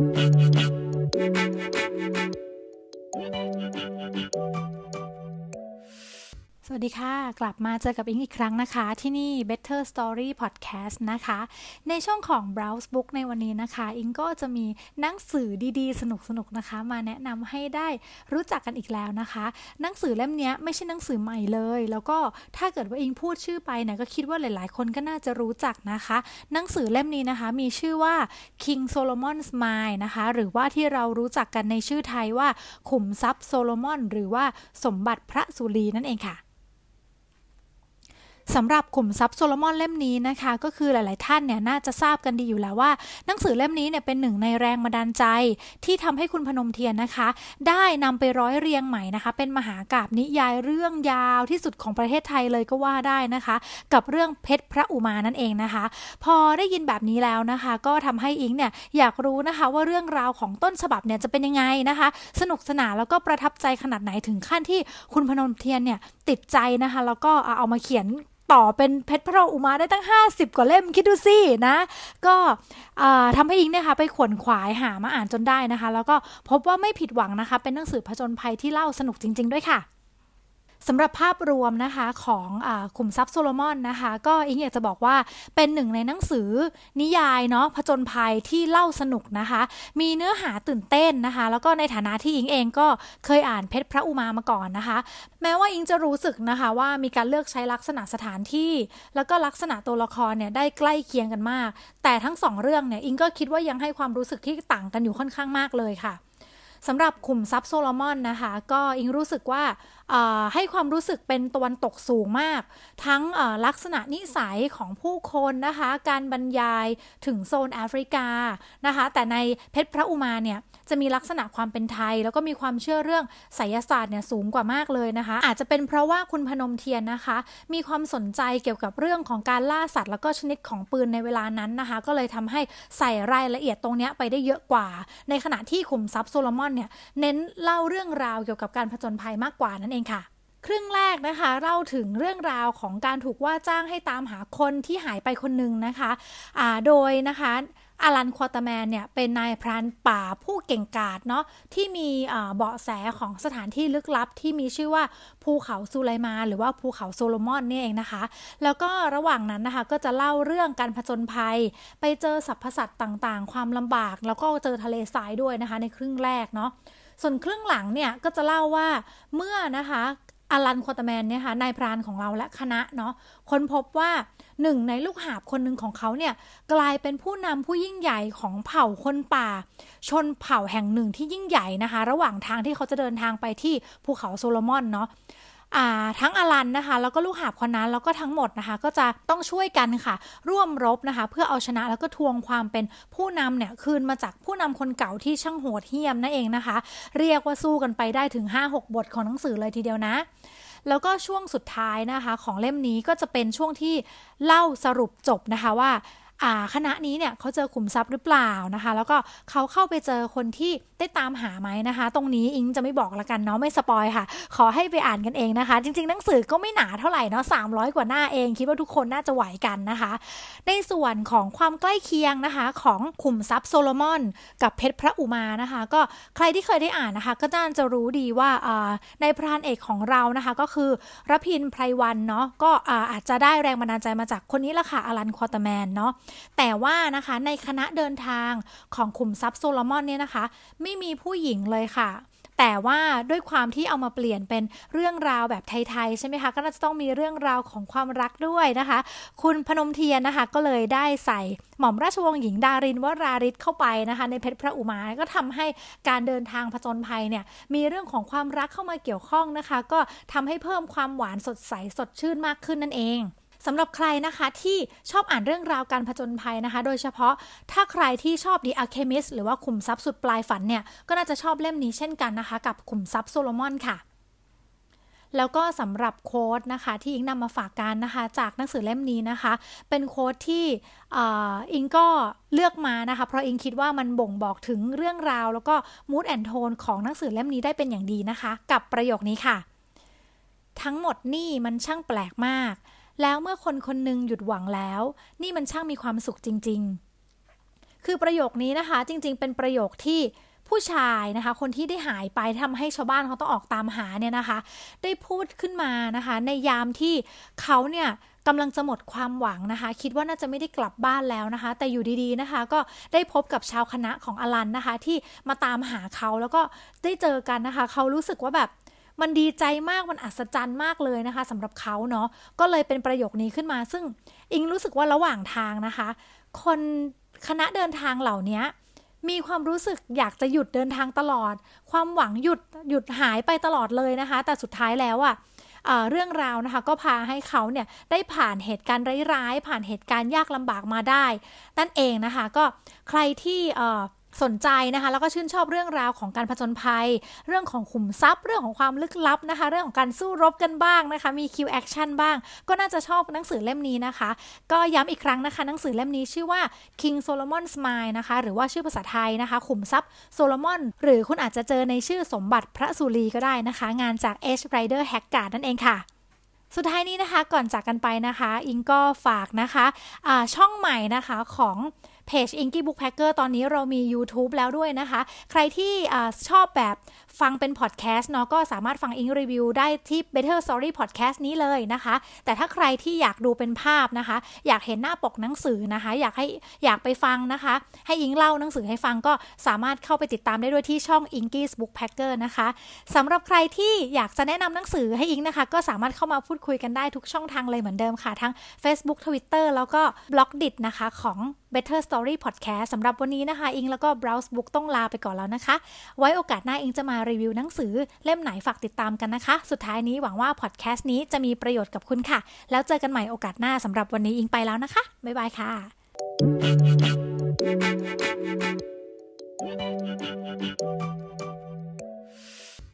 Thank you. วัสดีค่ะ กลับมาเจอกับอิงอีกครั้งนะคะ ที่นี่ Better Story Podcast นะคะ ในช่วงของ Browse Book ในวันนี้นะคะ อิงก็จะมีหนังสือดีๆ สนุกๆนะคะ มาแนะนำให้ได้รู้จักกันอีกแล้วนะคะ หนังสือเล่มนี้ไม่ใช่หนังสือใหม่เลย แล้วก็ถ้าเกิดว่าอิงพูดชื่อไปเนี่ยก็คิดว่าหลายๆ คนก็น่าจะรู้จักนะคะ หนังสือเล่มนี้นะคะ มีชื่อว่า King Solomon's Mine นะคะ หรือว่าที่เรารู้จักกันในชื่อไทยว่าขุมทรัพย์โซโลมอนหรือว่าสมบัติพระศุลีนั่นเองค่ะ สำหรับขุมทรัพย์โซโลมอนเล่มนี้นะคะ ก็คือหลาย ๆ ท่านเนี่ยน่าจะทราบกันดีอยู่แล้วว่า หนังสือเล่มนี้เนี่ยเป็นหนึ่งในแรงบันดาลใจ ที่ทำให้คุณพนมเทียนนะคะ ได้นำไปร้อยเรียงใหม่นะคะ เป็นมหากาพย์นิยายเรื่องยาวที่สุดของประเทศไทยเลยก็ว่าได้นะคะ กับเรื่องเพชรพระอุมานั่นเองนะคะ พอได้ยินแบบนี้แล้วนะคะ ก็ทำให้อิงเนี่ยอยากรู้นะคะว่าเรื่องราวของต้นฉบับเนี่ยจะเป็นยังไงนะคะ สนุกสนานแล้วก็ประทับใจขนาดไหนถึงขั้นที่คุณพนมเทียนเนี่ยติดใจนะคะ แล้วก็เอามาเขียน ต่อเป็นเพชรพระอุมาได้ตั้ง 50 กว่าเล่มคิดดูสินะ ก็ทำให้อิงเนี่ยค่ะไปขวนขวายหามาอ่านจนได้นะคะ แล้วก็พบว่าไม่ผิดหวังนะคะ เป็นหนังสือผจญภัยที่เล่าสนุกจริง ๆ ด้วยค่ะ สำหรับภาพรวมนะคะของอขุมทรัพย์โซโลมอนนะคะ ก็อิงอยากจะบอกว่าเป็นหนึ่งในหนังสือนิยายเนาะผจญภัยที่เล่าสนุกนะคะ มีเนื้อหาตื่นเต้นนะคะ แล้วก็ในฐานะที่อิงเองก็เคยอ่านเพชรพระอุมามาก่อนนะคะ แม้ว่าอิงจะรู้สึกนะคะว่ามีการเลือกใช้ลักษณะสถานที่ แล้วก็ลักษณะตัวละครเนี่ยได้ใกล้เคียงกันมาก แต่ทั้งสองเรื่องเนี่ยอิงก็คิดว่ายังให้ความรู้สึกที่ต่างกันอยู่ค่อนข้างมากเลยค่ะสำหรับขุมทรัพย์โซโลมอนนะคะ ก็อิงรู้สึกว่า ให้ความรู้สึกเป็นตะวันตกสูงมาก ทั้งลักษณะนิสัยของผู้คนนะคะ การบรรยายถึงโซนแอฟริกานะคะ แต่ในเพชรพระอุมาเนี่ยจะมีลักษณะความเป็นไทย แล้วก็มีความเชื่อเรื่องไสยศาสตร์เนี่ยสูงกว่ามากเลยนะคะ อาจจะเป็นเพราะว่าคุณพนมเทียนนะคะ มีความสนใจเกี่ยวกับเรื่องของการล่าสัตว์ แล้วก็ชนิดของปืนในเวลานั้นนะคะ ก็เลยทำให้ใส่รายละเอียดตรงนี้ไปได้เยอะกว่า ในขณะที่ขุมทรัพย์โซโลมอนเนี่ยเน้นเล่าเรื่องราวเกี่ยวกับการผจญภัยมากกว่านั่นเองค่ะ ครึ่งแรกนะคะเล่าถึงเรื่องราวของการถูกว่าจ้างให้ตามหาคนที่หายไปคนหนึ่งนะคะะโดยนะคะอารันควอตแมนเนี่ยเป็นนายพรานป่าผู้เก่งกาจเนาะที่มีเบาะแสของสถานที่ลึกลับที่มีชื่อว่าภูเขาซูไลมาหรือว่าภูเขาโซโลมอนนี่เองนะคะ แล้วก็ระหว่างนั้นนะคะก็จะเล่าเรื่องการผจญภัย ไปเจอสัรพสัตว์ต่างๆ ความลำบาก แล้วก็เจอทะเลทรายด้วยนะคะในครึ่งแรกเนาะ ส่วนครึ่งหลังเนี่ยก็จะเล่าว่าเมื่อนะคะอลันคอตแมนเนี่ยค่ะนายพรานของเราและคณะเนาะค้นพบว่าหนึ่งในลูกหาบคนหนึ่งของเขาเนี่ยกลายเป็นผู้นำผู้ยิ่งใหญ่ของเผ่าคนป่า ชนเผ่าแห่งหนึ่งที่ยิ่งใหญ่นะคะ ระหว่างทางที่เขาจะเดินทางไปที่ภูเขาโซโลมอนเนาะ ทั้งอลันนะคะ แล้วก็ลูกหาบคนนั้นแล้วก็ทั้งหมดนะคะ ก็จะต้องช่วยกันค่ะ ร่วมรบนะคะ เพื่อเอาชนะแล้วก็ทวงความเป็นผู้นำเนี่ยคืนมาจากผู้นำคนเก่าที่ช่างโหดเหี้ยมนั่นเองนะคะ เรียกว่าสู้กันไปได้ถึง 5-6 บทของหนังสือเลยทีเดียวนะแล้วก็ช่วงสุดท้ายนะคะ ของเล่มนี้ก็จะเป็นช่วงที่เล่าสรุปจบนะคะว่า คณะนี้เนี่ยเขาเจอขุมทรัพย์หรือเปล่านะคะ แล้วก็เขาเข้าไปเจอคนที่ได้ตามหาไหมนะคะ ตรงนี้อิงจะไม่บอกละกันเนาะไม่สปอยค่ะ ขอให้ไปอ่านกันเองนะคะ จริงๆหนังสือก็ไม่หนาเท่าไหร่เนาะ300กว่าหน้าเองคิดว่าทุกคนน่าจะไหวกันนะคะ ในส่วนของความใกล้เคียงนะคะ ของขุมทรัพย์โซโลมอน กับเพชรพระอุมานะคะ ก็ใครที่เคยได้อ่านนะคะ ก็น่าจะรู้ดีว่าในพรานเอกของเรานะคะ ก็คือรพินไพรวันเนาะก็อาจจะได้แรงบันดาลใจมาจากคนนี้ละค่ะอลันควอตแมนเนาะแต่ว่านะคะในคณะเดินทางของขุมทรัพย์โซโลมอนเนี่ยนะคะ ไม่มีผู้หญิงเลยค่ะแต่ว่าด้วยความที่เอามาเปลี่ยนเป็นเรื่องราวแบบไทย ๆ ใช่ไหมคะ ก็น่าจะต้องมีเรื่องราวของความรักด้วยนะคะ คุณพนมเทียนนะคะ ก็เลยได้ใส่หม่อมราชวงศ์หญิงดารินวราริศเข้าไปนะคะ ในเพชรพระอุมา ก็ทำให้การเดินทางผจญภัยเนี่ย มีเรื่องของความรักเข้ามาเกี่ยวข้องนะคะ ก็ทำให้เพิ่มความหวานสดใสสดชื่นมากขึ้นนั่นเอง สำหรับใครนะคะที่ชอบอ่านเรื่องราวการผจญภัยนะคะ โดยเฉพาะถ้าใครที่ชอบ The Alchemist หรือว่าขุมทรัพย์สุดปลายฝันเนี่ย ก็น่าจะชอบเล่มนี้เช่นกันนะคะ กับขุมทรัพย์โซโลมอนค่ะแล้วก็สำหรับ quote นะคะที่อิงนำมาฝากกันนะคะ จากหนังสือเล่มนี้นะคะ เป็น quote ที่อิงก็เลือกมานะคะ เพราะอิงคิดว่ามันบ่งบอกถึงเรื่องราว แล้วก็ mood and tone ของหนังสือเล่มนี้ได้เป็นอย่างดีนะคะ กับประโยคนี้ค่ะ ทั้งหมดนี่มันช่างแปลกมาก แล้วเมื่อคนคนหนึ่งหยุดหวังแล้ว นี่มันช่างมีความสุขจริง ๆ คือประโยคนี้นะคะ จริง ๆ เป็นประโยคที่ผู้ชายนะคะ คนที่ได้หายไปทำให้ชาวบ้านเขาต้องออกตามหาเนี่ยนะคะ ได้พูดขึ้นมานะคะ ในยามที่เขาเนี่ยกำลังจะหมดความหวังนะคะ คิดว่าน่าจะไม่ได้กลับบ้านแล้วนะคะ แต่อยู่ดีๆนะคะ ก็ได้พบกับชาวคณะของอลันนะคะ ที่มาตามหาเขาแล้วก็ได้เจอกันนะคะ เขารู้สึกว่าแบบ มันดีใจมากมันอัศจรรย์มากเลยนะคะสำหรับเขาเนาะก็เลยเป็นประโยคนี้ขึ้นมา ซึ่งอิงรู้สึกว่าระหว่างทางนะคะ คนคณะเดินทางเหล่านี้มีความรู้สึกอยากจะหยุดเดินทางตลอด ความหวังหยุดหยุดหายไปตลอดเลยนะคะ แต่สุดท้ายแล้วอะ่ะเรื่องราวนะคะก็พาให้เขาเนี่ยได้ผ่านเหตุการณ์ร้ายๆผ่านเหตุการณ์ยากลำบากมาได้นั่นเองนะคะ ก็ใครที่ สนใจนะคะ แล้วก็ชื่นชอบเรื่องราวของการผจญภัย เรื่องของขุมทรัพย์ เรื่องของความลึกลับนะคะ เรื่องของการสู้รบกันบ้างนะคะ มีคิวแอคชั่นบ้าง ก็น่าจะชอบหนังสือเล่มนี้นะคะ ก็ย้ำอีกครั้งนะคะ หนังสือเล่มนี้ชื่อว่า King Solomon's Mine นะคะ หรือว่าชื่อภาษาไทยนะคะ ขุมทรัพย์โซโลมอน หรือคุณอาจจะเจอในชื่อสมบัติพระศุลีก็ได้นะคะ งานจาก H. Rider Haggard นั่นเองค่ะสุดท้ายนี้นะคะก่อนจากกันไปนะคะ อิงก็ฝากนะคะะช่องใหม่นะคะของ เพจ Inky Bookpacker ตอนนี้เรามี YouTube แล้วด้วยนะคะ ใครที่ชอบแบบฟังเป็นพอดแคสต์เนาะก็สามารถฟังอิงรีวิวได้ที่ Better Story Podcast นี้เลยนะคะ แต่ถ้าใครที่อยากดูเป็นภาพนะคะ อยากเห็นหน้าปกหนังสือนะคะ อยากให้อยากไปฟังนะคะ ให้อิงเล่าหนังสือให้ฟังก็สามารถเข้าไปติดตามได้ด้วยที่ช่อง Inky's Bookpacker นะคะสำหรับใครที่อยากจะแนะนำหนังสือให้อิงนะคะ ก็สามารถเข้ามาพูดคุยกันได้ทุกช่องทางเลยเหมือนเดิมค่ะ ทั้ง Facebook Twitter แล้วก็ b l o g d i t นะคะของ Better Story Podcast สำหรับวันนี้นะคะ อิงแล้วก็ Browse Book ต้องลาไปก่อนแล้วนะคะ ไว้โอกาสหน้าอิงจะมารีวิวหนังสือเล่มไหนฝากติดตามกันนะคะ สุดท้ายนี้หวังว่าพอดแคสต์นี้จะมีประโยชน์กับคุณค่ะ แล้วเจอกันใหม่โอกาสหน้าสำหรับวันนี้อิงไปแล้วนะคะ บ๊ายบายค่ะ